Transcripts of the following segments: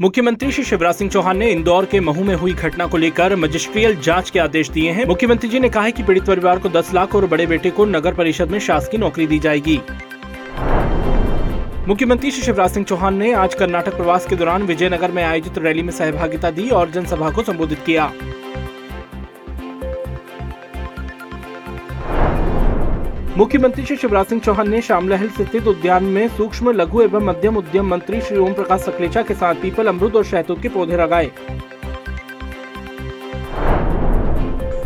मुख्यमंत्री श्री शिवराज सिंह चौहान ने इंदौर के महू में हुई घटना को लेकर मजिस्ट्रियल जाँच के आदेश दिए हैं। मुख्यमंत्री जी ने कहा है कि पीड़ित परिवार को 10 लाख और बड़े बेटे को नगर परिषद में शासकीय नौकरी दी जाएगी। मुख्यमंत्री श्री शिवराज सिंह चौहान ने आज कर्नाटक प्रवास के दौरान विजयनगर में आयोजित रैली में सहभागिता दी और जनसभा को संबोधित किया। मुख्यमंत्री श्री शिवराज सिंह चौहान ने श्यामलहल स्थित उद्यान में सूक्ष्म, लघु एवं मध्यम उद्यम मंत्री श्री ओम प्रकाश सकलेचा के साथ पीपल अमरूद और शहतूत के पौधे लगाए।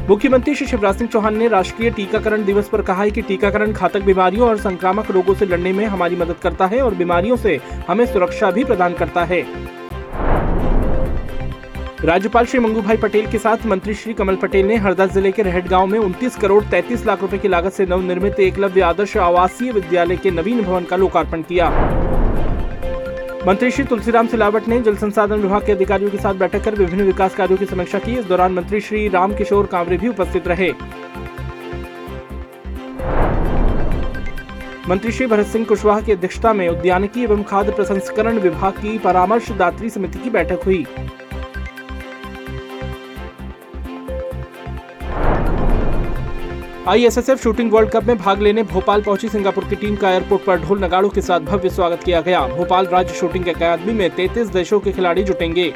मुख्यमंत्री श्री शिवराज सिंह चौहान ने राष्ट्रीय टीकाकरण दिवस पर कहा है कि टीकाकरण घातक बीमारियों और संक्रामक रोगों से लड़ने में हमारी मदद करता है और बीमारियों से हमें सुरक्षा भी प्रदान करता है। राज्यपाल श्री मंगू भाई पटेल के साथ मंत्री श्री कमल पटेल ने हरदा ज़िले के रहट गाँव में 29 करोड़ 33 लाख रुपए की लागत से नवनिर्मित एकलव्य आदर्श आवासीय विद्यालय के नवीन भवन का लोकार्पण किया। मंत्री श्री तुलसीराम सिलावट ने जल संसाधन विभाग के अधिकारियों के साथ बैठक कर विभिन्न विकास कार्यों की समीक्षा की। इस दौरान मंत्री श्री रामकिशोर कांवरे भी उपस्थित रहे। मंत्री श्री भरत सिंह कुशवाहा की अध्यक्षता में उद्यानिकी एवं खाद्य प्रसंस्करण विभाग की परामर्शदात्री समिति की बैठक हुई। आईएसएसएफ शूटिंग वर्ल्ड कप में भाग लेने भोपाल पहुँची सिंगापुर की टीम का एयरपोर्ट पर ढोल नगाड़ों के साथ भव्य स्वागत किया गया। भोपाल राज्य शूटिंग अकादमी में 33 देशों के खिलाड़ी जुटेंगे।